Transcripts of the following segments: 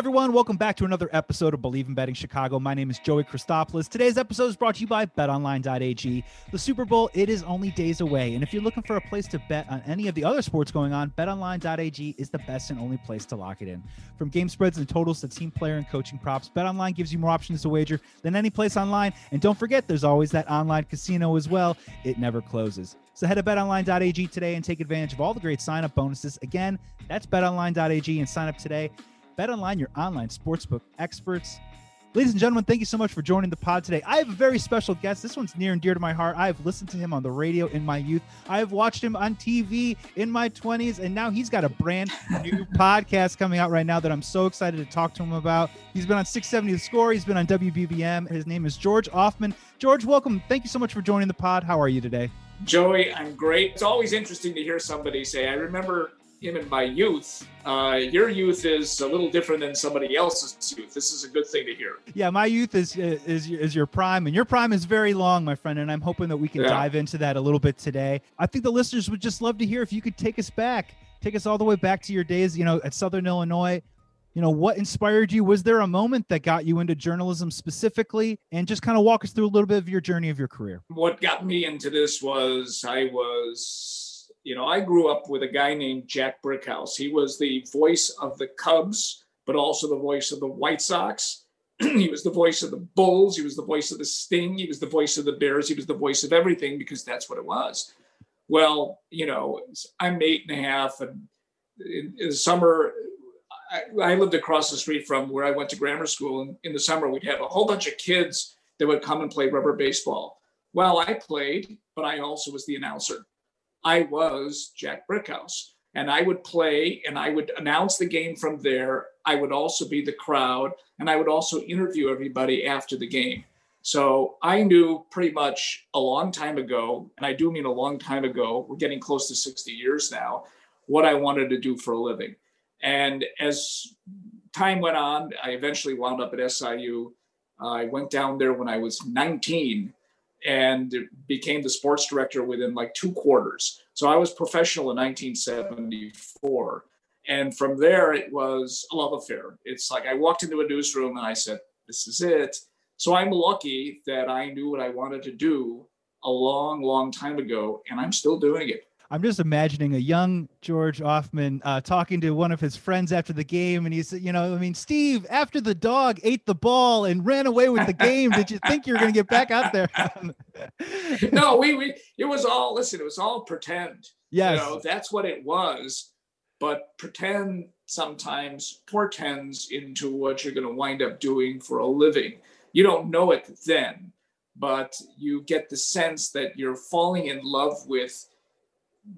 Everyone. Welcome back to another episode of Bleav in Betting Chicago. My name is Joey Christopoulos. Today's episode is brought to you by BetOnline.ag. The Super Bowl it is only days away, and if you're looking for a place to bet on any of the other sports going on, BetOnline.ag is the best and only place to lock it in. From game spreads and totals to team player and coaching props, BetOnline gives you more options to wager than any place online. And don't forget, there's always that online casino as well. It never closes. So head to betonline.ag today and take advantage of all the great sign up bonuses. Again, that's betonline.ag and sign up today. BetOnline, your online sportsbook experts. Ladies and gentlemen, thank you so much for joining the pod today. I have a very special guest. This one's near and dear to my heart. I have listened to him on the radio in my youth. I have watched him on TV in my 20s, and now he's got a brand new podcast coming out right now that I'm so excited to talk to him about. He's been on 670 The Score, he's been on WBBM. His name is George Ofman. George, welcome. Thank you so much for joining the pod. How are you today? Joey, I'm great. It's always interesting to hear somebody say, I remember him in my youth. Uh, your youth is a little different than somebody else's youth. This is a good thing to hear. Yeah, my youth is is is your prime, and your prime is very long, my friend. And I'm hoping that we can yeah. dive into that a little bit today. I think the listeners would just love to hear if you could take us back, take us all the way back to your days, you know, at Southern Illinois. You know, what inspired you? Was there a moment that got you into journalism specifically? And just kind of walk us through a little bit of your journey of your career. What got me into this was I was you know, I grew up with a guy named Jack Brickhouse. He was the voice of the Cubs, but also the voice of the White Sox. he was the voice of the Bulls. He was the voice of the Sting. He was the voice of the Bears. He was the voice of everything because that's what it was. Well, you know, I'm eight and a half, and in, in the summer, I, I, lived across the street from where I went to grammar school. And in the summer, we'd have a whole bunch of kids that would come and play rubber baseball. Well, I played, but I also was the announcer. I was Jack Brickhouse. And I would play and I would announce the game from there. I would also be the crowd and I would also interview everybody after the game. So I knew pretty much a long time ago, and I do mean a long time ago, we're getting close to 60 years now, what I wanted to do for a living. And as time went on, I eventually wound up at SIU. I went down there when I was 19 and became the sports director within like two quarters. So I was professional in 1974. And from there, it was a love affair. It's like I walked into a newsroom and I said, This is it. So I'm lucky that I knew what I wanted to do a long, long time ago, and I'm still doing it. I'm just imagining a young George Ofman uh, talking to one of his friends after the game, and he's, you know, I mean, Steve, after the dog ate the ball and ran away with the game, did you think you were going to get back out there? no, we, we, it was all, listen, it was all pretend. Yes. You know, that's what it was. But pretend sometimes portends into what you're going to wind up doing for a living. You don't know it then, but you get the sense that you're falling in love with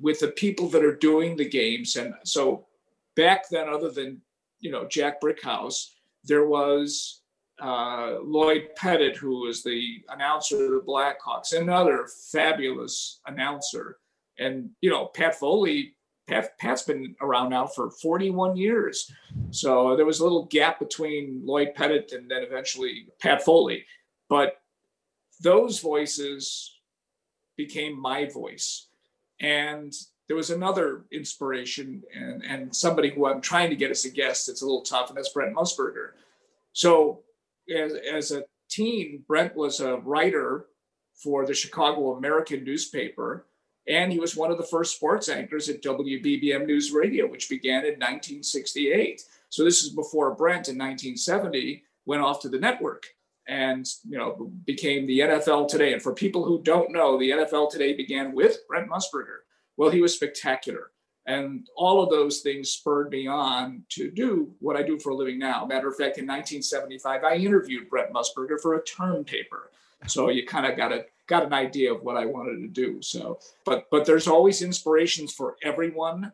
with the people that are doing the games. And so back then, other than you know Jack Brickhouse, there was uh, Lloyd Pettit, who was the announcer of the Blackhawks, another fabulous announcer. And you know Pat Foley. Pat, Pat's been around now for 41 years. So there was a little gap between Lloyd Pettit and then eventually Pat Foley. But those voices became my voice. And there was another inspiration and, and somebody who I'm trying to get as a guest. It's a little tough, and that's Brent Musburger. So as, as a teen, Brent was a writer for the Chicago American newspaper, and he was one of the first sports anchors at WBBM News Radio, which began in 1968. So this is before Brent in 1970 went off to the network and you know became the NFL Today. And for people who don't know, the NFL Today began with Brent Musburger. Well, he was spectacular. And all of those things spurred me on to do what I do for a living now. Matter of fact, in 1975, I interviewed Brent Musburger for a term paper. So you kind of got a got an idea of what I wanted to do. So, but but there's always inspirations for everyone,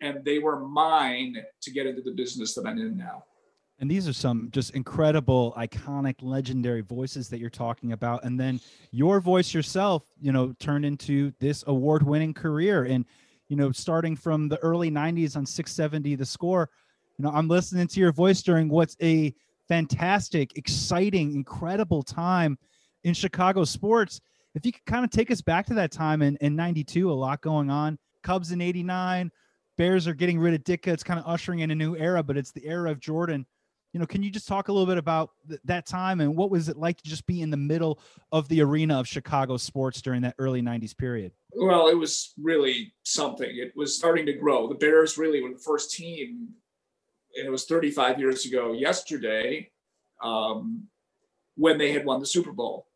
and they were mine to get into the business that I'm in now. And these are some just incredible, iconic, legendary voices that you're talking about. And then your voice yourself, you know, turned into this award winning career. And, you know, starting from the early 90s on 670 The Score, you know, I'm listening to your voice during what's a fantastic, exciting, incredible time in Chicago sports. If you could kind of take us back to that time in, in 92, a lot going on. Cubs in 89, Bears are getting rid of Ditka. It's kind of ushering in a new era, but it's the era of Jordan. You know, can you just talk a little bit about th- that time and what was it like to just be in the middle of the arena of Chicago sports during that early 90s period? Well, it was really something. It was starting to grow. The Bears really were the first team, and it was 35 years ago yesterday um, when they had won the Super Bowl.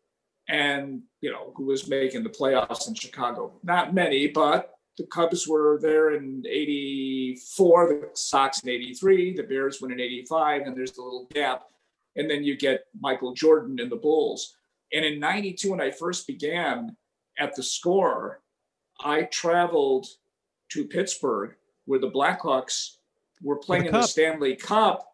And, you know, who was making the playoffs in Chicago? Not many, but the Cubs were there in 84, the Sox in 83, the Bears win in 85, and there's the little gap. And then you get Michael Jordan and the Bulls. And in 92, when I first began at the score, I traveled to Pittsburgh where the Blackhawks were playing the in the Stanley Cup.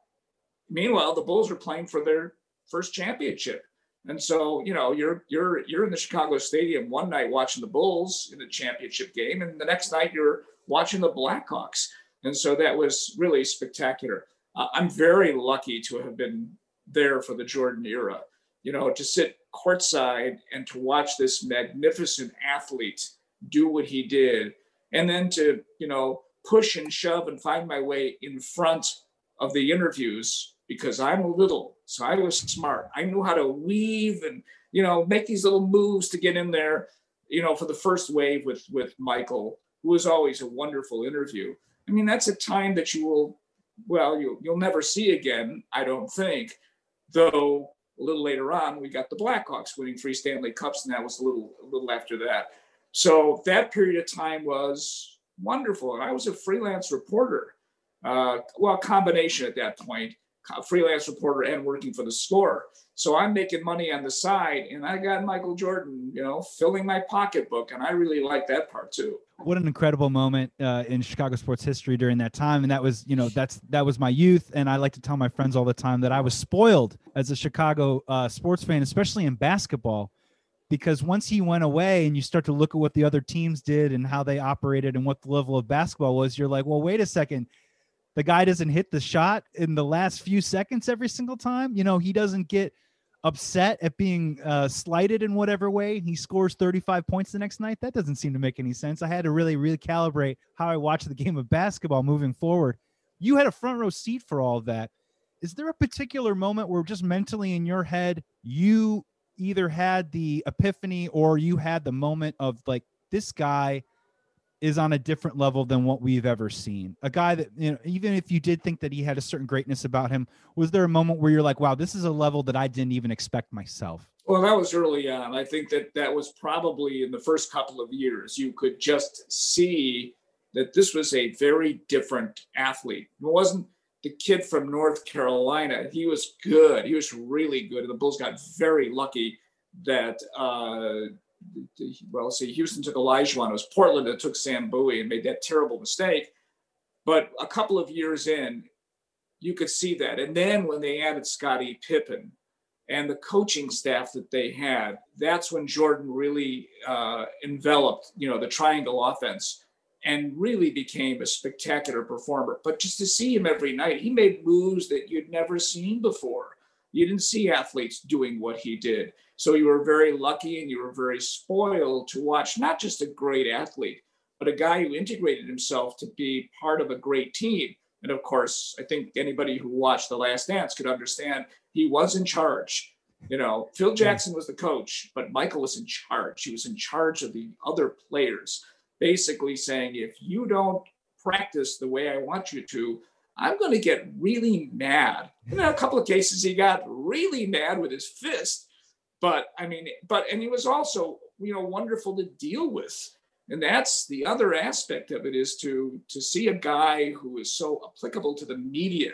Meanwhile, the Bulls were playing for their first championship. And so, you know, you're you're you're in the Chicago Stadium one night watching the Bulls in the championship game, and the next night you're watching the Blackhawks. And so that was really spectacular. Uh, I'm very lucky to have been there for the Jordan era. You know, to sit courtside and to watch this magnificent athlete do what he did, and then to you know push and shove and find my way in front of the interviews because I'm a little, so I was smart. I knew how to weave and you know make these little moves to get in there. You know, for the first wave with with Michael, who was always a wonderful interview. I mean, that's a time that you will, well, you you'll never see again. I don't think, though. A little later on, we got the Blackhawks winning three Stanley Cups, and that was a little a little after that. So that period of time was wonderful, and I was a freelance reporter. Uh, well, combination at that point freelance reporter and working for the score. So I'm making money on the side, and I got Michael Jordan, you know, filling my pocketbook, and I really like that part too. What an incredible moment uh, in Chicago sports history during that time, and that was, you know, that's that was my youth, and I like to tell my friends all the time that I was spoiled as a Chicago uh, sports fan, especially in basketball, because once he went away, and you start to look at what the other teams did and how they operated and what the level of basketball was, you're like, well, wait a second the guy doesn't hit the shot in the last few seconds every single time. You know, he doesn't get upset at being uh, slighted in whatever way. He scores 35 points the next night. That doesn't seem to make any sense. I had to really recalibrate how I watch the game of basketball moving forward. You had a front row seat for all of that. Is there a particular moment where just mentally in your head, you either had the epiphany or you had the moment of like, this guy is on a different level than what we've ever seen. A guy that, you know, even if you did think that he had a certain greatness about him, was there a moment where you're like, wow, this is a level that I didn't even expect myself? Well, that was early on. I think that that was probably in the first couple of years. You could just see that this was a very different athlete. It wasn't the kid from North Carolina. He was good. He was really good. The Bulls got very lucky that uh, well, see, Houston took Olajuwon. It was Portland that took Sam Bowie and made that terrible mistake. But a couple of years in, you could see that. And then when they added Scottie Pippen and the coaching staff that they had, that's when Jordan really uh, enveloped, you know, the triangle offense and really became a spectacular performer. But just to see him every night, he made moves that you'd never seen before. You didn't see athletes doing what he did. So you were very lucky and you were very spoiled to watch not just a great athlete, but a guy who integrated himself to be part of a great team. And of course, I think anybody who watched The Last Dance could understand he was in charge. You know, Phil Jackson was the coach, but Michael was in charge. He was in charge of the other players, basically saying, if you don't practice the way I want you to, I'm going to get really mad. In a couple of cases, he got really mad with his fist but I mean, but and he was also you know wonderful to deal with, and that's the other aspect of it is to to see a guy who is so applicable to the media,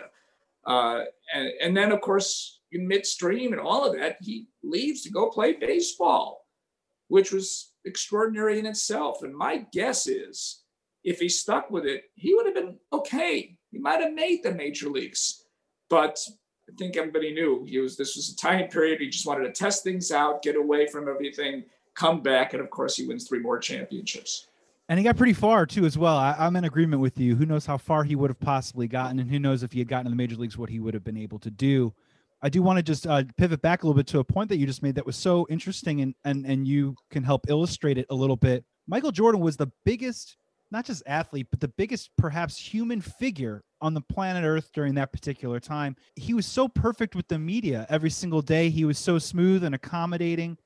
uh, and and then of course in midstream and all of that he leaves to go play baseball, which was extraordinary in itself. And my guess is if he stuck with it, he would have been okay. He might have made the major leagues, but I think everybody knew he was. This was a time period. He just wanted to test things out, get away from everything, come back, and of course, he wins three more championships. And he got pretty far too, as well. I, am in agreement with you. Who knows how far he would have possibly gotten, and who knows if he had gotten in the major leagues, what he would have been able to do. I do want to just uh, pivot back a little bit to a point that you just made that was so interesting, and and and you can help illustrate it a little bit. Michael Jordan was the biggest, not just athlete, but the biggest perhaps human figure on the planet Earth during that particular time. He was so perfect with the media every single day. He was so smooth and accommodating.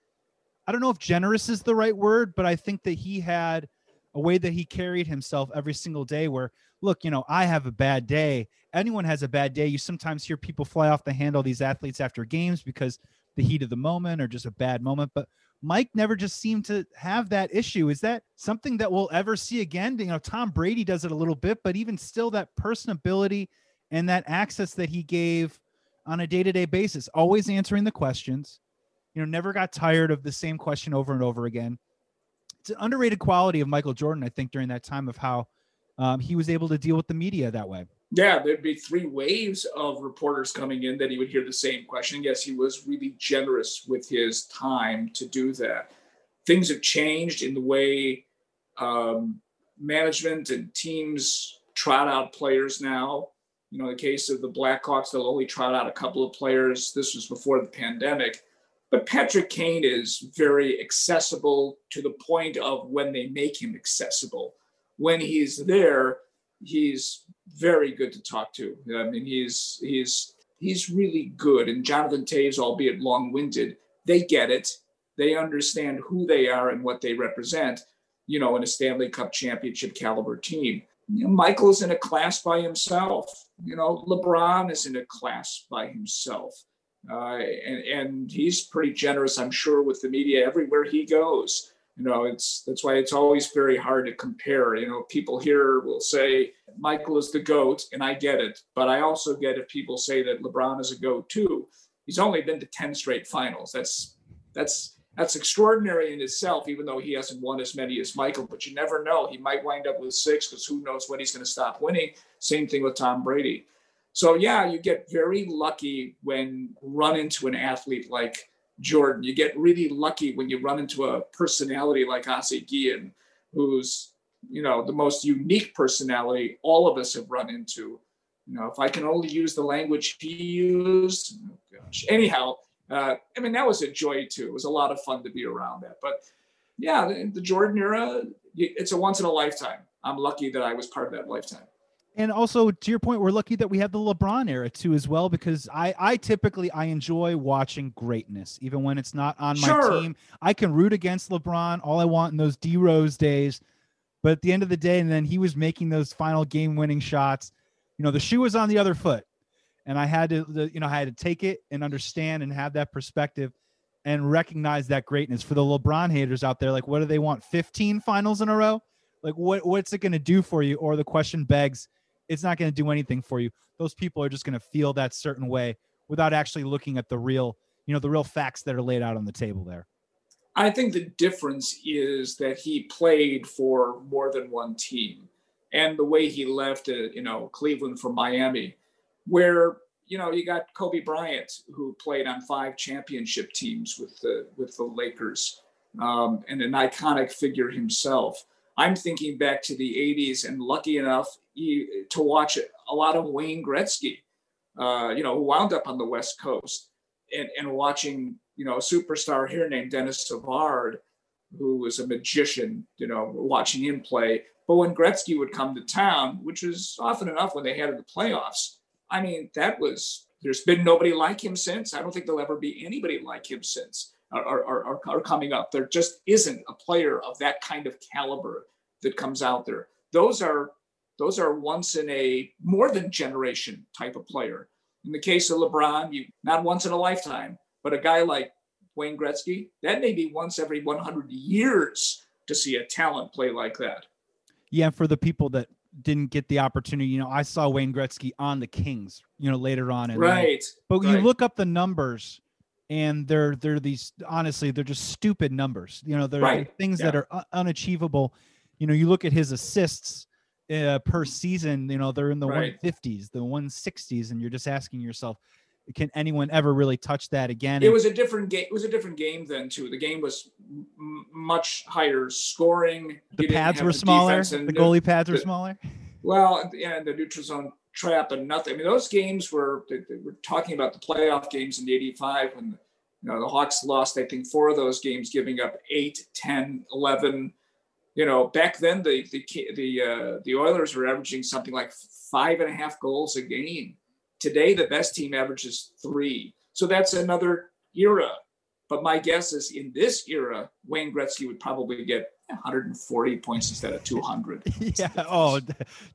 I don't know if generous is the right word, but I think that he had a way that he carried himself every single day where look you know i have a bad day anyone has a bad day you sometimes hear people fly off the handle these athletes after games because the heat of the moment or just a bad moment but mike never just seemed to have that issue. Is that something that we'll ever see again? You know tom brady does it a little bit but even still that personability and that access that he gave on a day-to-day basis always answering the questions you know never got tired of the same question over and over again. It's an underrated quality of Michael Jordan, I think, during that time of how um, he was able to deal with the media that way. Yeah, there'd be three waves of reporters coming in that he would hear the same question. Yes, he was really generous with his time to do that. Things have changed in the way um, management and teams trot out players now. You know, in the case of the Blackhawks, they'll only trot out a couple of players. This was before the pandemic. But Patrick Kane is very accessible to the point of when they make him accessible. When he's there, he's very good to talk to. I mean, he's he's he's really good. And Jonathan Toews, albeit long-winded, they get it. They understand who they are and what they represent. You know, in a Stanley Cup championship caliber team. You know, Michael's in a class by himself. You know, LeBron is in a class by himself. Uh, and, and he's pretty generous, I'm sure, with the media everywhere he goes. You know, it's that's why it's always very hard to compare. You know, people here will say Michael is the goat, and I get it, but I also get if people say that LeBron is a goat too. He's only been to ten straight finals. That's that's that's extraordinary in itself, even though he hasn't won as many as Michael. But you never know; he might wind up with six because who knows when he's going to stop winning. Same thing with Tom Brady. So yeah, you get very lucky when run into an athlete like Jordan. You get really lucky when you run into a personality like Ozzie Guillen, who's you know the most unique personality all of us have run into. You know, if I can only use the language he used, oh gosh. Anyhow, uh, I mean that was a joy too. It was a lot of fun to be around that. But yeah, the, the Jordan era, it's a once in a lifetime. I'm lucky that I was part of that lifetime and also to your point, we're lucky that we have the LeBron era too as well because I I typically I enjoy watching greatness even when it's not on my Sure. team. I can root against LeBron all I want in those D Rose days, but at the end of the day, and then he was making those final game winning shots. You know, the shoe was on the other foot, and I had to you know I had to take it and understand and have that perspective and recognize that greatness for the LeBron haters out there. Like, what do they want? 15 finals in a row? Like, what what's it going to do for you? Or the question begs it's not going to do anything for you. Those people are just going to feel that certain way without actually looking at the real, you know, the real facts that are laid out on the table there. I think the difference is that he played for more than one team, and the way he left, uh, you know, Cleveland for Miami, where you know you got Kobe Bryant who played on five championship teams with the with the Lakers, um, and an iconic figure himself. I'm thinking back to the '80s, and lucky enough he, to watch a lot of Wayne Gretzky, uh, you know, who wound up on the West Coast, and, and watching, you know, a superstar here named Denis Savard, who was a magician, you know, watching him play. But when Gretzky would come to town, which was often enough when they had the playoffs, I mean, that was, there's been nobody like him since. I don't think there'll ever be anybody like him since are, are, are coming up. There just isn't a player of that kind of caliber that comes out there. Those are those are once in a more than generation type of player. In the case of LeBron, you not once in a lifetime, but a guy like Wayne Gretzky, that may be once every 100 years to see a talent play like that. Yeah, for the people that didn't get the opportunity, you know, I saw Wayne Gretzky on the Kings, you know, later on in life. Right. But right. you look up the numbers and they're they're these honestly, they're just stupid numbers. You know, they're Right. things Yeah. that are unachievable. You know, you look at his assists uh, per season, you know, they're in the Right. 150s, the 160s and you're just asking yourself, can anyone ever really touch that again? It was a different game. It was a different game then too. The game was m- much higher scoring. the You pads were the smaller, and the goalie pads were the- smaller. Well, yeah, the neutral zone trap and nothing. I mean, those games were, they, they were talking about the playoff games in 85 when you know, the Hawks lost, I think, four of those games, giving up 8, 10, 11. You know, back then the the the uh, the Oilers were averaging something like five and a half goals a game. Today, the best team averages three. So that's another era. But my guess is in this era, Wayne Gretzky would probably get 140 points instead of 200. yeah. Oh,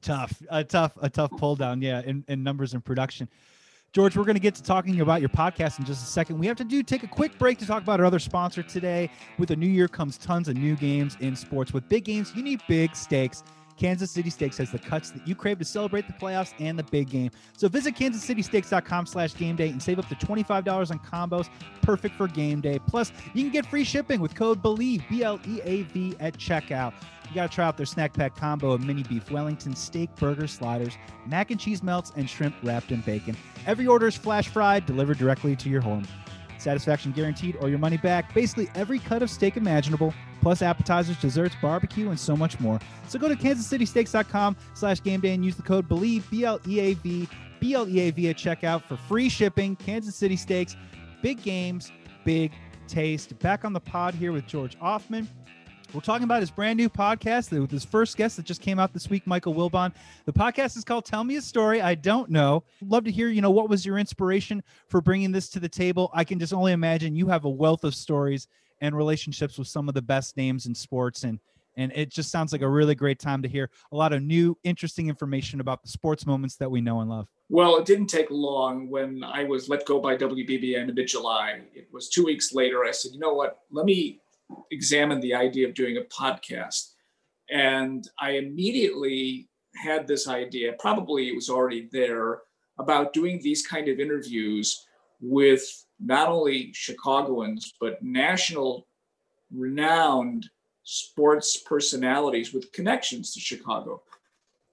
tough. A tough, a tough pull down. Yeah. In, in numbers and production. George, we're going to get to talking about your podcast in just a second. We have to do take a quick break to talk about our other sponsor today. With the new year comes tons of new games in sports. With big games, you need big stakes. Kansas City Steaks has the cuts that you crave to celebrate the playoffs and the big game. So visit kansascitysteaks.com slash game day and save up to $25 on combos, perfect for game day. Plus, you can get free shipping with code BLEAV, B-L-E-A-V at checkout. You got to try out their snack pack combo of mini beef Wellington, steak, burger, sliders, mac and cheese melts, and shrimp wrapped in bacon. Every order is flash fried, delivered directly to your home. Satisfaction guaranteed or your money back. Basically, every cut of steak imaginable, plus appetizers, desserts, barbecue, and so much more. So go to kansascitysteaks.com slash game day and use the code BLEAV, B-L-E-A-V, B-L-E-A-V at checkout for free shipping. Kansas City Steaks, big games, big taste. Back on the pod here with George Ofman. We're talking about his brand new podcast with his first guest that just came out this week, Michael Wilbon. The podcast is called Tell Me a Story I Don't Know. Love to hear, you know, what was your inspiration for bringing this to the table? I can just only imagine you have a wealth of stories and relationships with some of the best names in sports and and it just sounds like a really great time to hear a lot of new interesting information about the sports moments that we know and love. Well, it didn't take long when I was let go by WBBM in mid-July. It was 2 weeks later I said, "You know what? Let me examine the idea of doing a podcast. And I immediately had this idea, probably it was already there, about doing these kind of interviews with not only Chicagoans, but national renowned sports personalities with connections to Chicago.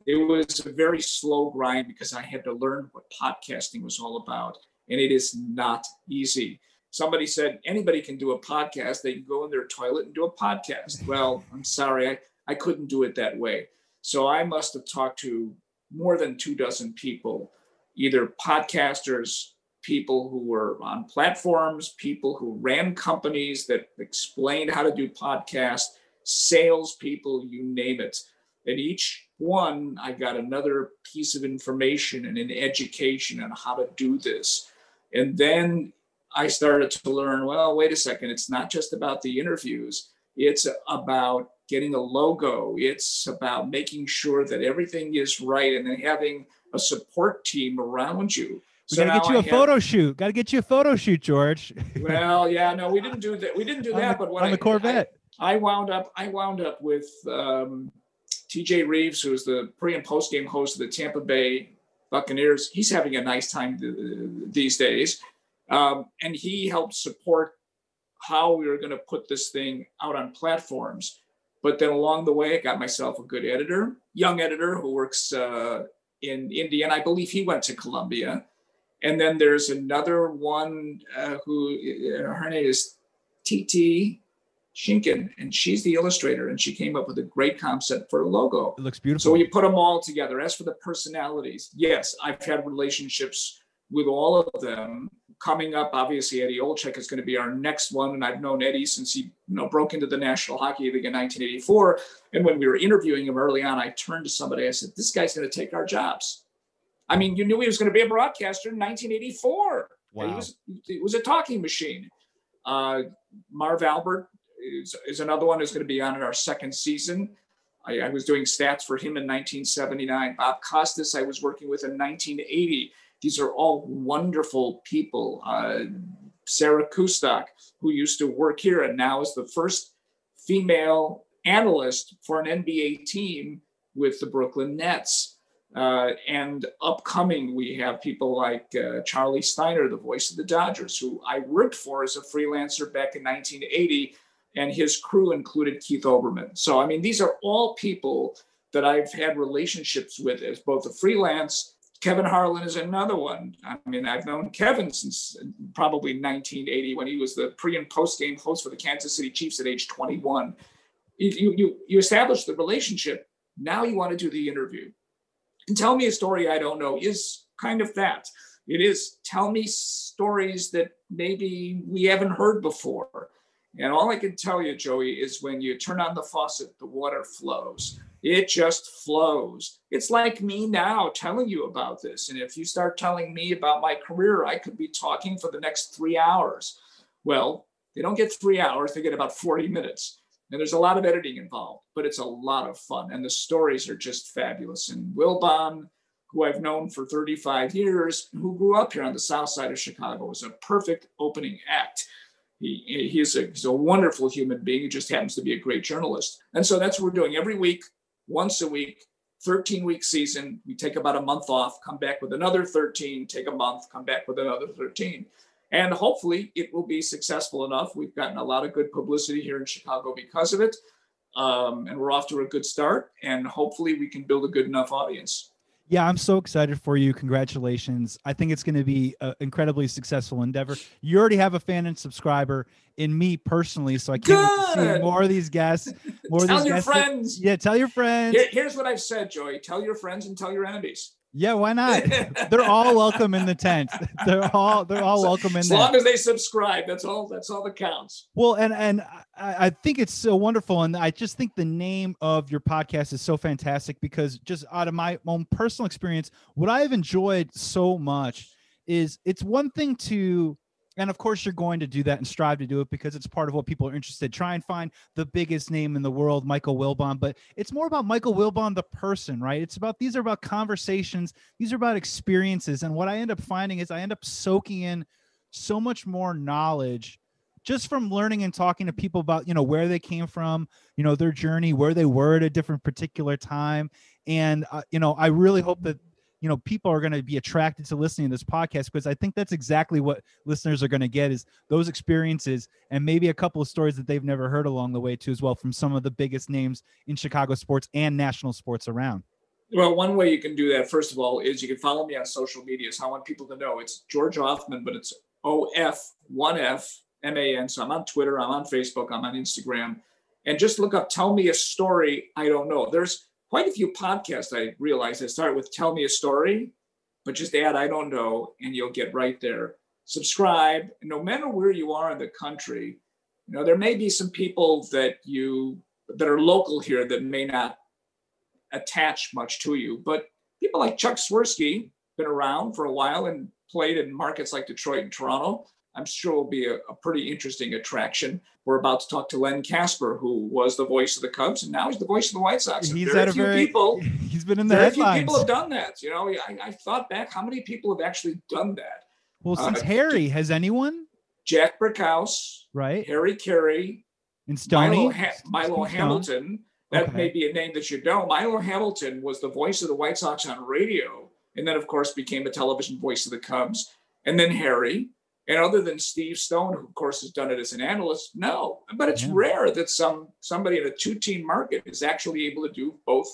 It was a very slow grind because I had to learn what podcasting was all about, and it is not easy somebody said anybody can do a podcast. They can go in their toilet and do a podcast. Well, I'm sorry, I, I couldn't do it that way. So I must have talked to more than two dozen people, either podcasters, people who were on platforms, people who ran companies that explained how to do podcasts, salespeople, you name it. And each one, I got another piece of information and an education on how to do this. And then I started to learn, well, wait a second, it's not just about the interviews, it's about getting a logo, it's about making sure that everything is right and then having a support team around you. We so gotta get you a have, photo shoot. Gotta get you a photo shoot, George. well, yeah, no, we didn't do that. We didn't do that. The, but when on I, the Corvette, I, I, wound up, I wound up with um, TJ Rives, who's the pre and post game host of the Tampa Bay Buccaneers. He's having a nice time th- these days. Um, and he helped support how we were going to put this thing out on platforms. But then along the way, I got myself a good editor, young editor who works uh, in India, and I believe he went to Columbia. And then there's another one uh, who uh, her name is TT Shinkin, and she's the illustrator, and she came up with a great concept for a logo. It looks beautiful. So you put them all together. As for the personalities, yes, I've had relationships with all of them coming up, obviously Eddie Olczyk is going to be our next one, and I've known Eddie since he, you know, broke into the National Hockey League in 1984. And when we were interviewing him early on, I turned to somebody. I said, "This guy's going to take our jobs." I mean, you knew he was going to be a broadcaster in 1984. Wow. He was it was a talking machine. Uh, Marv Albert is, is another one who's going to be on in our second season. I, I was doing stats for him in 1979. Bob Costas, I was working with in 1980. These are all wonderful people. Uh, Sarah Kustok, who used to work here and now is the first female analyst for an NBA team with the Brooklyn Nets. Uh, and upcoming, we have people like uh, Charlie Steiner, the voice of the Dodgers, who I worked for as a freelancer back in 1980, and his crew included Keith Olbermann. So, I mean, these are all people that I've had relationships with as both a freelance Kevin Harlan is another one. I mean, I've known Kevin since probably 1980 when he was the pre and post game host for the Kansas City Chiefs at age 21. You, you, you establish the relationship. Now you want to do the interview. And tell me a story I don't know is kind of that. It is tell me stories that maybe we haven't heard before. And all I can tell you, Joey, is when you turn on the faucet, the water flows. It just flows. It's like me now telling you about this. And if you start telling me about my career, I could be talking for the next three hours. Well, they don't get three hours, they get about 40 minutes. And there's a lot of editing involved, but it's a lot of fun. And the stories are just fabulous. And Wilbon, who I've known for 35 years, who grew up here on the south side of Chicago, was a perfect opening act. He, he's, a, he's a wonderful human being. He just happens to be a great journalist. And so that's what we're doing every week, once a week, 13 week season. We take about a month off, come back with another 13, take a month, come back with another 13. And hopefully it will be successful enough. We've gotten a lot of good publicity here in Chicago because of it. Um, and we're off to a good start. And hopefully we can build a good enough audience. Yeah, I'm so excited for you. Congratulations. I think it's going to be an incredibly successful endeavor. You already have a fan and subscriber in me personally, so I can't see more of these guests. More tell of these your guests friends. That, yeah, tell your friends. Here, here's what I've said, Joey. Tell your friends and tell your enemies. Yeah, why not? they're all welcome in the tent. They're all they're all welcome in as long as they subscribe. That's all. That's all that counts. Well, and and I, I think it's so wonderful, and I just think the name of your podcast is so fantastic because just out of my own personal experience, what I have enjoyed so much is it's one thing to and of course, you're going to do that and strive to do it because it's part of what people are interested. Try and find the biggest name in the world, Michael Wilbon. But it's more about Michael Wilbon, the person, right? It's about these are about conversations, these are about experiences. And what I end up finding is I end up soaking in so much more knowledge just from learning and talking to people about you know where they came from you know their journey where they were at a different particular time and uh, you know i really hope that you know people are going to be attracted to listening to this podcast because i think that's exactly what listeners are going to get is those experiences and maybe a couple of stories that they've never heard along the way too as well from some of the biggest names in chicago sports and national sports around. Well one way you can do that first of all is you can follow me on social media. So i want people to know it's george Ofman, but it's of1f man so i'm on twitter i'm on facebook i'm on instagram. And just look up tell me a story i don't know. There's quite a few podcasts I realize I start with tell me a story, but just add I don't know, and you'll get right there. Subscribe, no matter where you are in the country, you know, there may be some people that you that are local here that may not attach much to you, but people like Chuck Swirsky, been around for a while and played in markets like Detroit and Toronto. I'm sure will be a, a, pretty interesting attraction. We're about to talk to Len Kasper, who was the voice of the Cubs, and now he's the voice of the White Sox. He's very had a few very, people. He's been in the very headlines. few people have done that. You know, I, I thought back, how many people have actually done that? Well, since uh, Harry, has anyone? Jack Brickhouse, right? Harry Caray, and Stoney, Milo, ha- Milo Hamilton. That okay. may be a name that you know. Milo Hamilton was the voice of the White Sox on radio, and then of course became a television voice of the Cubs. And then Harry, and other than Steve Stone, who of course has done it as an analyst, no. But it's yeah. rare that some somebody in a two-team market is actually able to do both,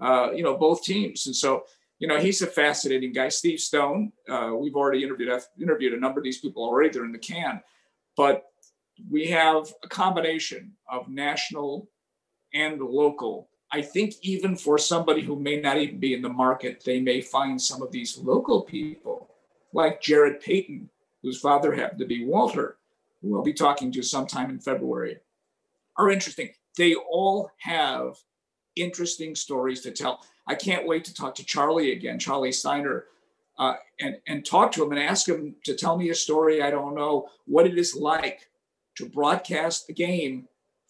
uh, you know, both teams. And so, you know, he's a fascinating guy. Steve Stone, uh, we've already interviewed I've interviewed a number of these people already. They're in the can, but we have a combination of national and local. I think even for somebody who may not even be in the market, they may find some of these local people, like Jarrett Payton, whose father happened to be Walter, who I'll be talking to sometime in February, are interesting. They all have interesting stories to tell. I can't wait to talk to Charlie again, Charlie Steiner, uh, and, and talk to him and ask him to tell me a story I don't know, what it is like to broadcast the game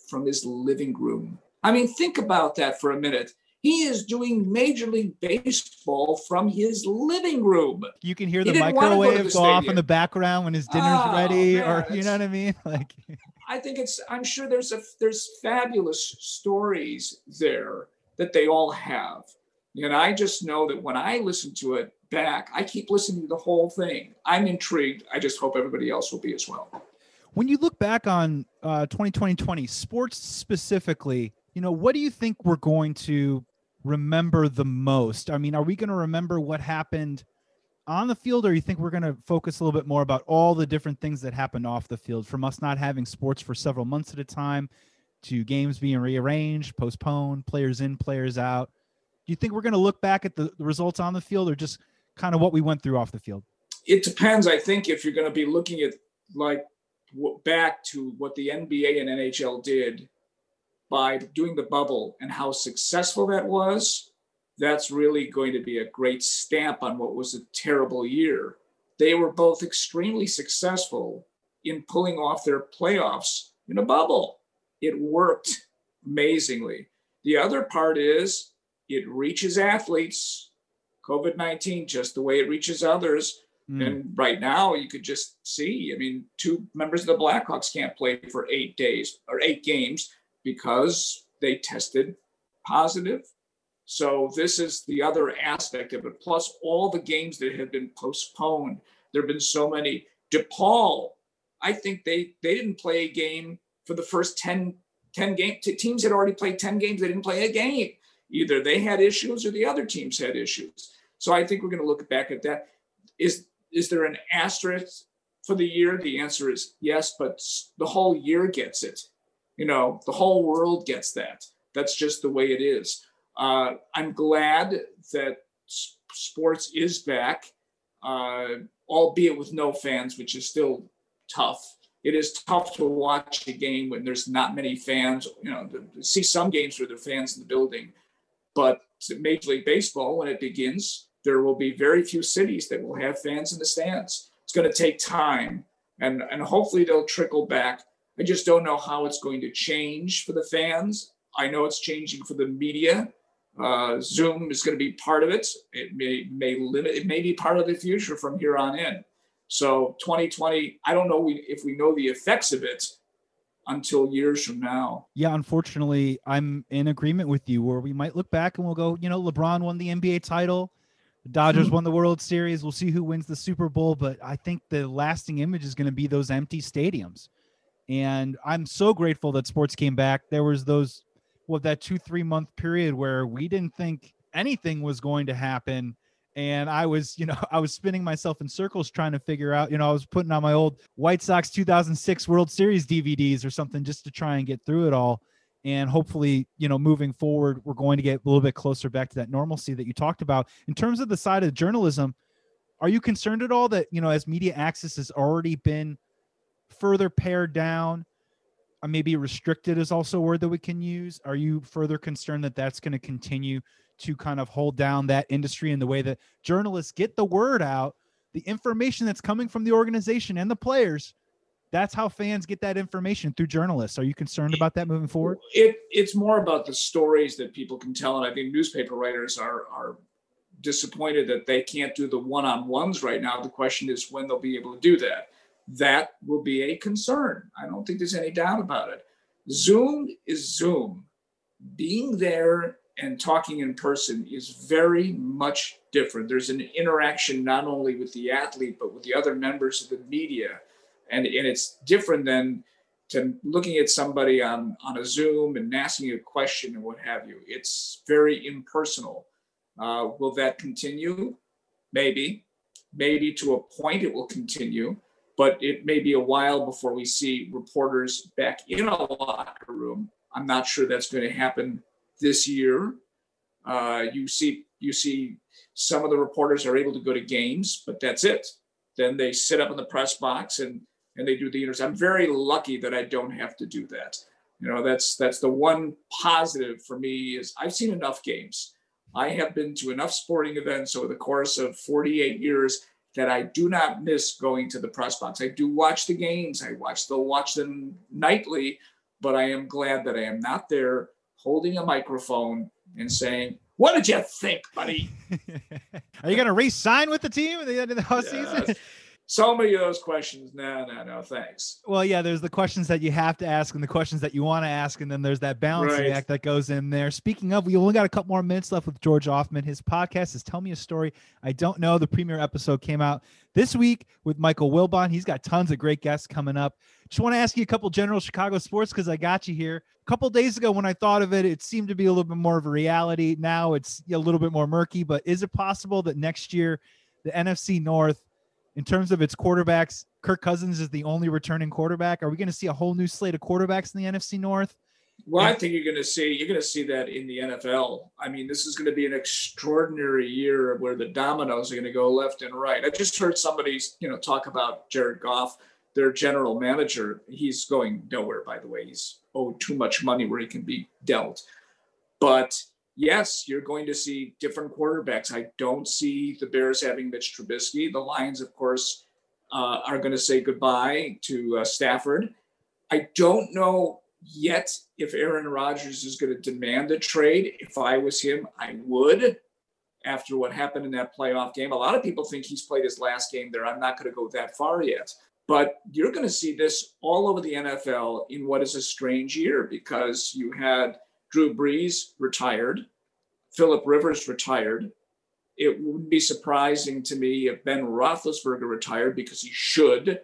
from his living room. I mean, think about that for a minute. He is doing Major League Baseball from his living room. You can hear the microwave go, go off in the background when his dinner's oh, ready, man, or you know what I mean? Like, I think it's. I'm sure there's a there's fabulous stories there that they all have, and I just know that when I listen to it back, I keep listening to the whole thing. I'm intrigued. I just hope everybody else will be as well. When you look back on uh, 2020, sports specifically, you know, what do you think we're going to remember the most? I mean, are we going to remember what happened on the field, or you think we're going to focus a little bit more about all the different things that happened off the field from us not having sports for several months at a time to games being rearranged, postponed, players in, players out? Do you think we're going to look back at the, results on the field or just kind of what we went through off the field? It depends. I think if you're going to be looking at like back to what the NBA and NHL did by doing the bubble and how successful that was, that's really going to be a great stamp on what was a terrible year. They were both extremely successful in pulling off their playoffs in a bubble. It worked amazingly. The other part is it reaches athletes, COVID 19, just the way it reaches others. Mm. And right now, you could just see I mean, two members of the Blackhawks can't play for eight days or eight games because they tested positive. So, this is the other aspect of it. Plus, all the games that have been postponed. There have been so many. DePaul, I think they, they didn't play a game for the first 10, 10 games. Teams had already played 10 games, they didn't play a game. Either they had issues or the other teams had issues. So I think we're going to look back at that. Is is there an asterisk for the year? The answer is yes, but the whole year gets it. You know, the whole world gets that. That's just the way it is. Uh, I'm glad that sports is back, uh, albeit with no fans, which is still tough. It is tough to watch a game when there's not many fans. You know, to see some games where there are fans in the building, but Major League Baseball, when it begins, there will be very few cities that will have fans in the stands. It's going to take time, and and hopefully they'll trickle back. I just don't know how it's going to change for the fans. I know it's changing for the media. Uh, Zoom is going to be part of it. It may may limit. It may be part of the future from here on in. So 2020, I don't know if we know the effects of it until years from now. Yeah, unfortunately, I'm in agreement with you where we might look back and we'll go, you know, LeBron won the NBA title. The Dodgers mm-hmm. won the World Series. We'll see who wins the Super Bowl, but I think the lasting image is going to be those empty stadiums. And I'm so grateful that sports came back. There was those well that 2-3 month period where we didn't think anything was going to happen. And I was, you know, I was spinning myself in circles trying to figure out, you know, I was putting on my old White Sox 2006 World Series DVDs or something just to try and get through it all. And hopefully you know moving forward we're going to get a little bit closer back to that normalcy that you talked about. In terms of the side of journalism are you concerned at all that you know as media access has already been further pared down or maybe restricted is also a word that we can use are you further concerned that that's going to continue to kind of hold down that industry in the way that journalists get the word out the information that's coming from the organization and the players that's how fans get that information through journalists. Are you concerned about that moving forward? It it's more about the stories that people can tell, and I think newspaper writers are are disappointed that they can't do the one-on-ones right now. The question is when they'll be able to do that. That will be a concern. I don't think there's any doubt about it. Zoom is Zoom. Being there and talking in person is very much different. There's an interaction not only with the athlete, but with the other members of the media and and it's different than to looking at somebody on on a Zoom and asking a question and what have you. It's very impersonal. Uh, will that continue? Maybe, maybe to a point it will continue, but it may be a while before we see reporters back in a locker room. I'm not sure that's going to happen this year. Uh, you see, you see, some of the reporters are able to go to games, but that's it. Then they sit up in the press box and and they do the interviews. I'm very lucky that I don't have to do that. You know, that's that's the one positive for me is I've seen enough games. I have been to enough sporting events over the course of 48 years that I do not miss going to the press box. I do watch the games. I watch still watch them nightly, but I am glad that I am not there holding a microphone and saying, "What did you think, buddy?" Are you going to re-sign with the team at the end of the season? So many of those questions. No, no, no, thanks. Well, yeah, there's the questions that you have to ask and the questions that you want to ask, and then there's that balancing right. act that goes in there. Speaking of, we only got a couple more minutes left with George Ofman. His podcast is Tell Me a Story. I don't know. The premiere episode came out this week with Michael Wilbon. He's got tons of great guests coming up. Just want to ask you a couple general Chicago sports because I got you here. A couple days ago, when I thought of it, it seemed to be a little bit more of a reality. Now it's a little bit more murky, but is it possible that next year the NFC North in terms of its quarterbacks, Kirk Cousins is the only returning quarterback. Are we going to see a whole new slate of quarterbacks in the NFC North? Well, I think you're going to see you're going to see that in the NFL. I mean, this is going to be an extraordinary year where the dominoes are going to go left and right. I just heard somebody, you know, talk about Jared Goff, their general manager. He's going nowhere, by the way. He's owed too much money where he can be dealt. But yes, you're going to see different quarterbacks. I don't see the Bears having Mitch Trubisky. The Lions, of course, uh, are going to say goodbye to uh, Stafford. I don't know yet if Aaron Rodgers is going to demand a trade. If I was him, I would after what happened in that playoff game. A lot of people think he's played his last game there. I'm not going to go that far yet. But you're going to see this all over the NFL in what is a strange year because you had Drew Brees retired, Philip Rivers retired. It wouldn't be surprising to me if Ben Roethlisberger retired because he should.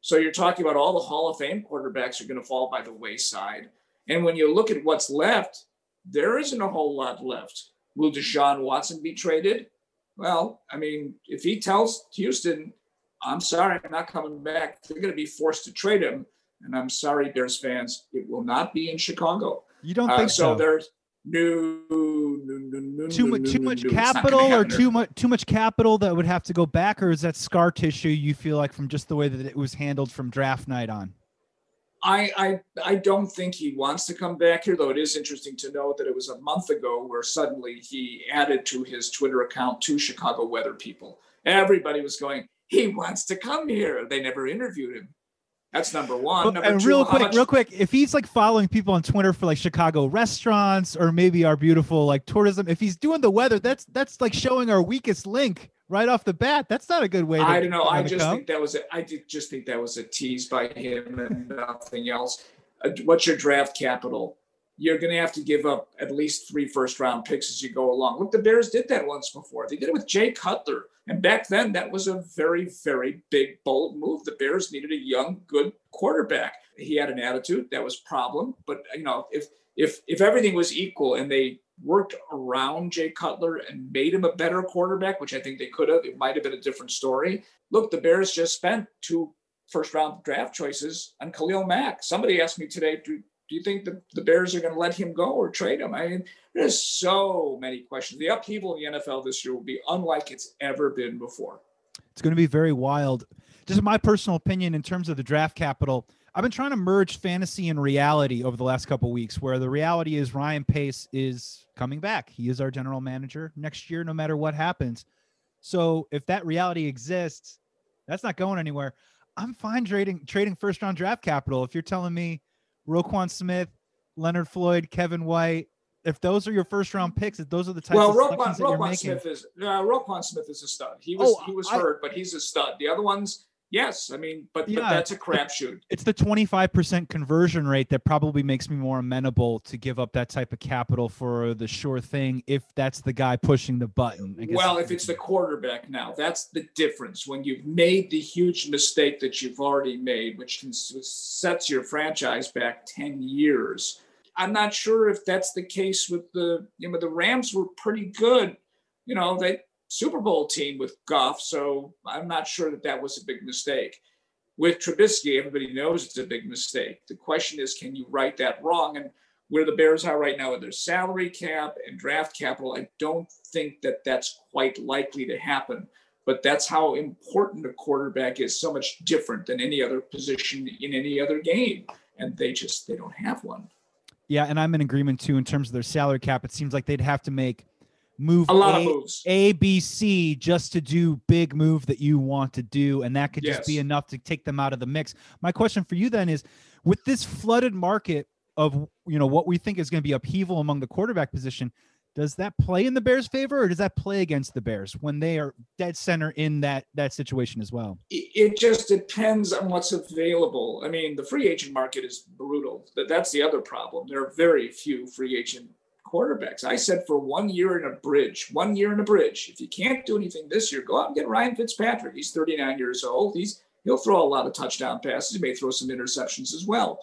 So you're talking about all the Hall of Fame quarterbacks are going to fall by the wayside. And when you look at what's left, there isn't a whole lot left. Will Deshaun Watson be traded? Well, I mean, if he tells Houston, I'm sorry, I'm not coming back, they're going to be forced to trade him. And I'm sorry, Bears fans, it will not be in Chicago. You don't think uh, so? So there's no, no, no, no too much, too much capital, or too much, too much capital that would have to go back, or is that scar tissue you feel like from just the way that it was handled from draft night on? I, I I don't think he wants to come back here, though it is interesting to note that it was a month ago where suddenly he added to his Twitter account two Chicago weather people. Everybody was going, he wants to come here. They never interviewed him. That's number one. Number and two, real quick, much- real quick, if he's like following people on Twitter for like Chicago restaurants or maybe our beautiful like tourism, if he's doing the weather, that's that's like showing our weakest link right off the bat. That's not a good way. To, I don't know. I just come. think that was a, I did just think that was a tease by him and nothing else. Uh, what's your draft capital? You're going to have to give up at least three first round picks as you go along. Look, the Bears did that once before. They did it with Jay Cutler. And back then, that was a very, very big, bold move. The Bears needed a young, good quarterback. He had an attitude that was problem. But you know, if if if everything was equal and they worked around Jay Cutler and made him a better quarterback, which I think they could have, it might have been a different story. Look, the Bears just spent two first round draft choices on Khalil Mack. Somebody asked me today, do, do you think the, the Bears are going to let him go or trade him? I mean, there's so many questions. The upheaval in the NFL this year will be unlike it's ever been before. It's going to be very wild. Just my personal opinion in terms of the draft capital. I've been trying to merge fantasy and reality over the last couple weeks, where the reality is Ryan Pace is coming back. He is our general manager next year, no matter what happens. So if that reality exists, that's not going anywhere. I'm fine trading trading first round draft capital. If you're telling me Roquan Smith, Leonard Floyd, Kevin White. If those are your first round picks, if those are the types well, of Roquan, selections that you're Roquan making. Smith is uh, Roquan Smith is a stud. He was Oh, he was I- hurt, but he's a stud. The other ones, yes, I mean, but, but that's a crapshoot. It's the 25% conversion rate that probably makes me more amenable to give up that type of capital for the sure thing if that's the guy pushing the button. I guess Well, if it's the quarterback now, that's the difference. When you've made the huge mistake that you've already made, which can, sets your franchise back 10 years. I'm not sure if that's the case with the, you know, the Rams were pretty good. You know, they Super Bowl team with Goff, so I'm not sure that that was a big mistake. With Trubisky, everybody knows it's a big mistake. The question is, can you right that wrong? And where the Bears are right now with their salary cap and draft capital, I don't think that that's quite likely to happen. But that's how important a quarterback is. So much different than any other position in any other game, and they just they don't have one. Yeah, and I'm in agreement too in terms of their salary cap. It seems like they'd have to make move A lot A, of moves. A, B, C just to do big move that you want to do, and that could just be enough to take them out of the mix. My question for you then is, with this flooded market of you know what we think is going to be upheaval among the quarterback position, does that play in the Bears' favor, or does that play against the Bears when they are dead center in that that situation as well? it it just depends on what's available. I mean, the free agent market is brutal. That's the other problem. There are very few free agent quarterbacks. I said for one year in a bridge, one year in a bridge. If you can't do anything this year, go out and get Ryan Fitzpatrick. He's 39 years old. He's he'll throw a lot of touchdown passes. He may throw some interceptions as well.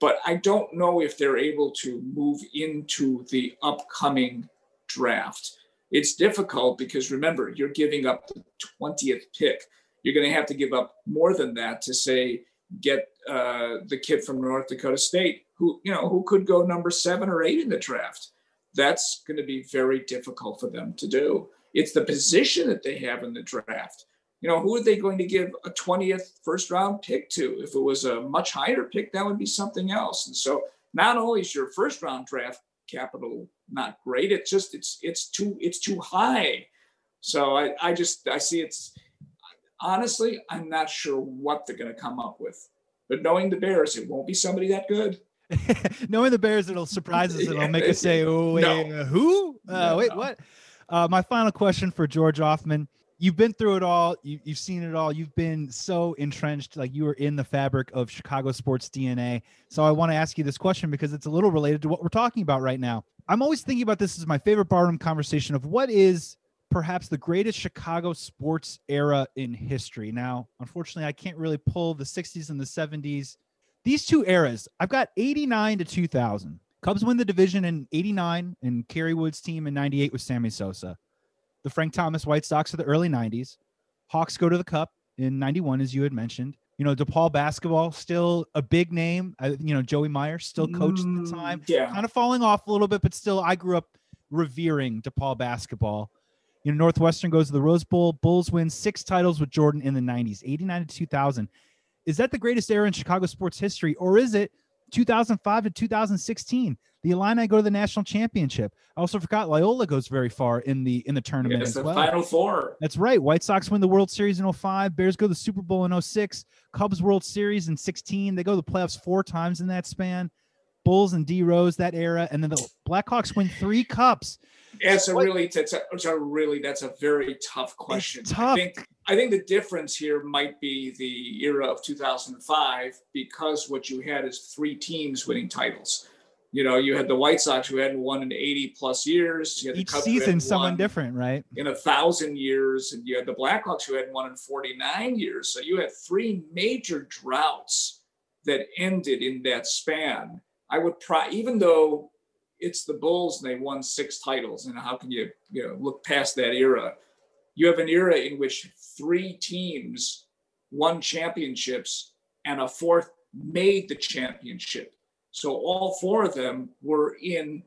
But I don't know if they're able to move into the upcoming draft. It's difficult because remember, you're giving up the 20th pick you're going to have to give up more than that to say get uh, the kid from North Dakota State who you know who could go number seven or eight in the draft. That's going to be very difficult for them to do. It's the position that they have in the draft. You know, who are they going to give a 20th first round pick to? If it was a much higher pick, that would be something else. And so not only is your first round draft capital not great, it's just it's it's too it's too high. So I, I just I see it's honestly, I'm not sure what they're going to come up with. But knowing the Bears, it won't be somebody that good. knowing the Bears, it'll surprise us. It'll make us say, "Oh wait, no. uh, who? Uh, no, wait, what?" Uh, my final question for George Ofman: You've been through it all. You, you've seen it all. You've been so entrenched, like you were in the fabric of Chicago sports DNA. So I want to ask you this question because it's a little related to what we're talking about right now. I'm always thinking about this as my favorite barroom conversation of what is perhaps the greatest Chicago sports era in history. Now, unfortunately, I can't really pull the 60s and the 70s. These two eras, I've got 89 to 2000. Cubs win the division in 89 and Kerry Wood's team in 98 with Sammy Sosa. The Frank Thomas White Sox of the early 90s. Hawks go to the Cup in 91, as you had mentioned. You know, DePaul basketball still a big name. I, you know, Joey Meyer still coached at the time. Mm, yeah. Kind of falling off a little bit, but still, I grew up revering DePaul basketball. You know, Northwestern goes to the Rose Bowl. Bulls win six titles with Jordan in the 90s, 89 to 2000. Is that the greatest era in Chicago sports history, or is it 2005 to 2016? The Illini go to the national championship. I also forgot Loyola goes very far in the in the tournament yes, as the well. Final four. That's right. White Sox win the World Series in 05. Bears go to the Super Bowl in 06. Cubs World Series in 16. They go to the playoffs four times in that span. Bulls and D Rose that era, and then the Blackhawks win three cups. It's a really that's a, it's a really that's a very tough question. It's tough. I think I think the difference here might be the era of 2005 because what you had is three teams winning titles. You know, you had the White Sox who hadn't won in 80 plus years. Each season, someone different, right? In a thousand years, and you had the Blackhawks who hadn't won in 49 years. So you had three major droughts that ended in that span. I would try, even though it's the Bulls and they won six titles. And how can you, you know, look past that era? You have an era in which three teams won championships and a fourth made the championship. So all four of them were in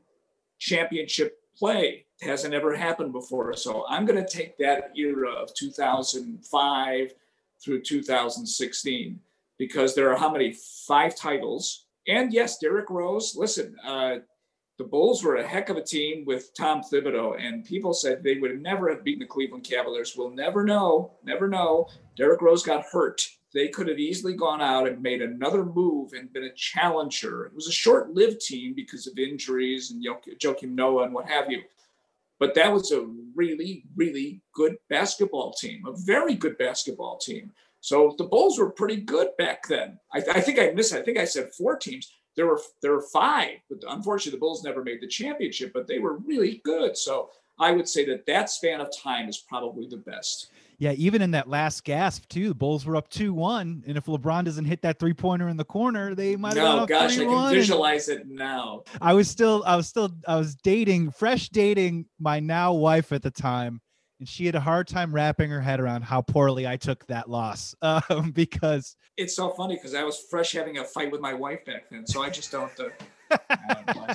championship play. It hasn't ever happened before. So I'm going to take that era of 2005 through 2016 because there are how many? Five titles. And yes, Derrick Rose, listen, uh, the Bulls were a heck of a team with Tom Thibodeau, and people said they would never have beaten the Cleveland Cavaliers. We'll never know, never know. Derrick Rose got hurt. They could have easily gone out and made another move and been a challenger. It was a short lived team because of injuries and Joakim Noah and what have you. But that was a really, really good basketball team, a very good basketball team. So the Bulls were pretty good back then. I, I think I missed. I think I said four teams there were there were five, but unfortunately the Bulls never made the championship, but they were really good. So I would say that that span of time is probably the best. Yeah, even in that last gasp too, the Bulls were up two one, and if LeBron doesn't hit that three pointer in the corner, they might. Have. No, gosh, I can visualize it now. I was still, I was still, I was dating, fresh dating my now wife at the time, and she had a hard time wrapping her head around how poorly I took that loss um, because it's so funny because I was fresh having a fight with my wife back then, so I just don't. Uh,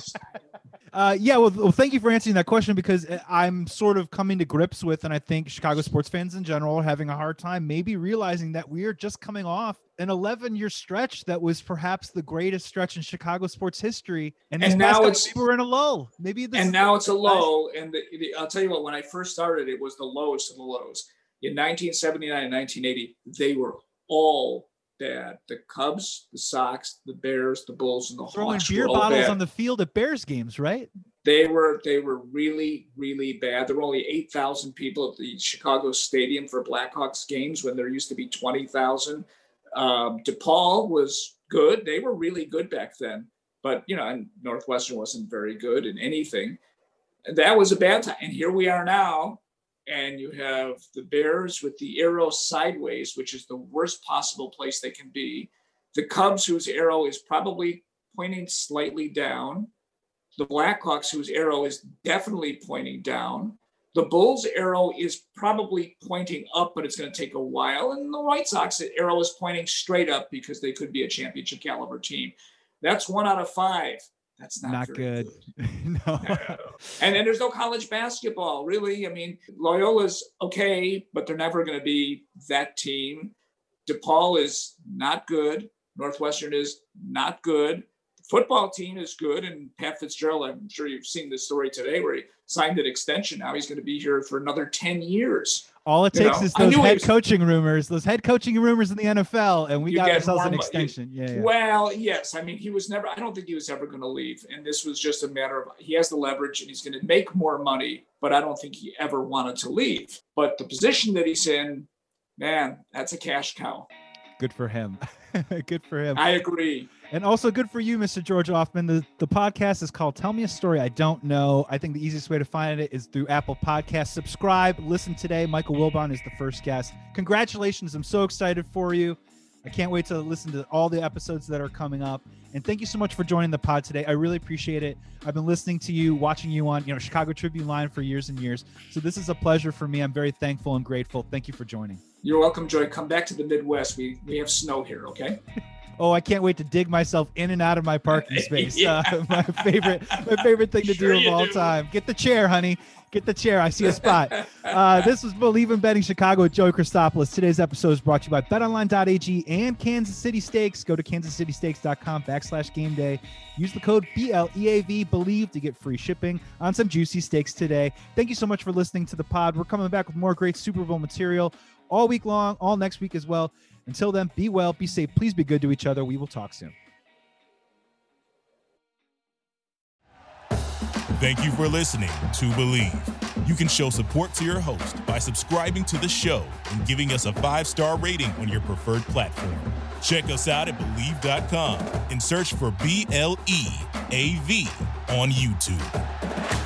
uh, yeah, well, well, thank you for answering that question because uh, I'm sort of coming to grips with, and I think Chicago sports fans in general are having a hard time maybe realizing that we are just coming off an 11 year stretch that was perhaps the greatest stretch in Chicago sports history, and, and now it's we're in a low. Maybe this and now it's a low. And the, the, I'll tell you what, when I first started, it was the lowest of the lows. In 1979 and 1980, they were all bad. The Cubs, the Sox, the Bears, the Bulls, and the Throwing Hawks. Throwing beer bottles on the field at Bears games, right? They were they were really really bad. There were only eight thousand people at the Chicago Stadium for Blackhawks games when there used to be twenty thousand. Um, DePaul was good. They were really good back then, but you know, and Northwestern wasn't very good in anything. That was a bad time. And here we are now and you have the Bears with the arrow sideways, which is the worst possible place they can be. The Cubs, whose arrow is probably pointing slightly down. The Blackhawks, whose arrow is definitely pointing down. The Bulls' arrow is probably pointing up, but it's going to take a while. And the White Sox arrow is pointing straight up because they could be a championship caliber team. That's one out of five. That's not, Not very good. no. And then there's no college basketball, really. I mean, Loyola's okay, but they're never going to be that team. DePaul is not good. Northwestern is not good. Football team is good. And Pat Fitzgerald, I'm sure you've seen this story today where he signed an extension. Now he's going to be here for another 10 years. All it You takes know, is those head was- coaching rumors, those head coaching rumors in the NFL, and we got ourselves an extension. Yeah, yeah. Well, yes. I mean, he was never, I don't think he was ever going to leave. And this was just a matter of, he has the leverage and he's going to make more money, but I don't think he ever wanted to leave. But the position that he's in, man, that's a cash cow. Good for him. good for him. I agree. And also good for you, Mr. George Ofman. The the podcast is called Tell Me a Story I Don't Know. I think the easiest way to find it is through Apple Podcasts. Subscribe, listen today. Michael Wilbon is the first guest. Congratulations. I'm so excited for you. I can't wait to listen to all the episodes that are coming up. And thank you so much for joining the pod today. I really appreciate it. I've been listening to you, watching you on, you know, Chicago Tribune Live for years and years. So this is a pleasure for me. I'm very thankful and grateful. Thank you for joining. You're welcome, Joy. Come back to the Midwest. We we have snow here, okay? Oh, I can't wait to dig myself in and out of my parking space. Yeah. Uh, my favorite, my favorite thing to Sure do of all do. time. Get the chair, honey. Get the chair. I see a spot. Uh, this was Bleav in Betting Chicago with Joey Christopoulos. Today's episode is brought to you by BetOnline.ag and Kansas City Steaks. Go to KansasCitySteaks.com backslash game day. Use the code BLEAV Believe to get free shipping on some juicy steaks today. Thank you so much for listening to the pod. We're coming back with more great Super Bowl material all week long, all next week as well. Until then, be well, be safe. Please be good to each other. We will talk soon. Thank you for listening to Bleav. You can show support to your host by subscribing to the show and giving us a five star rating on your preferred platform. Check us out at Bleav.com and search for B L E A V on YouTube.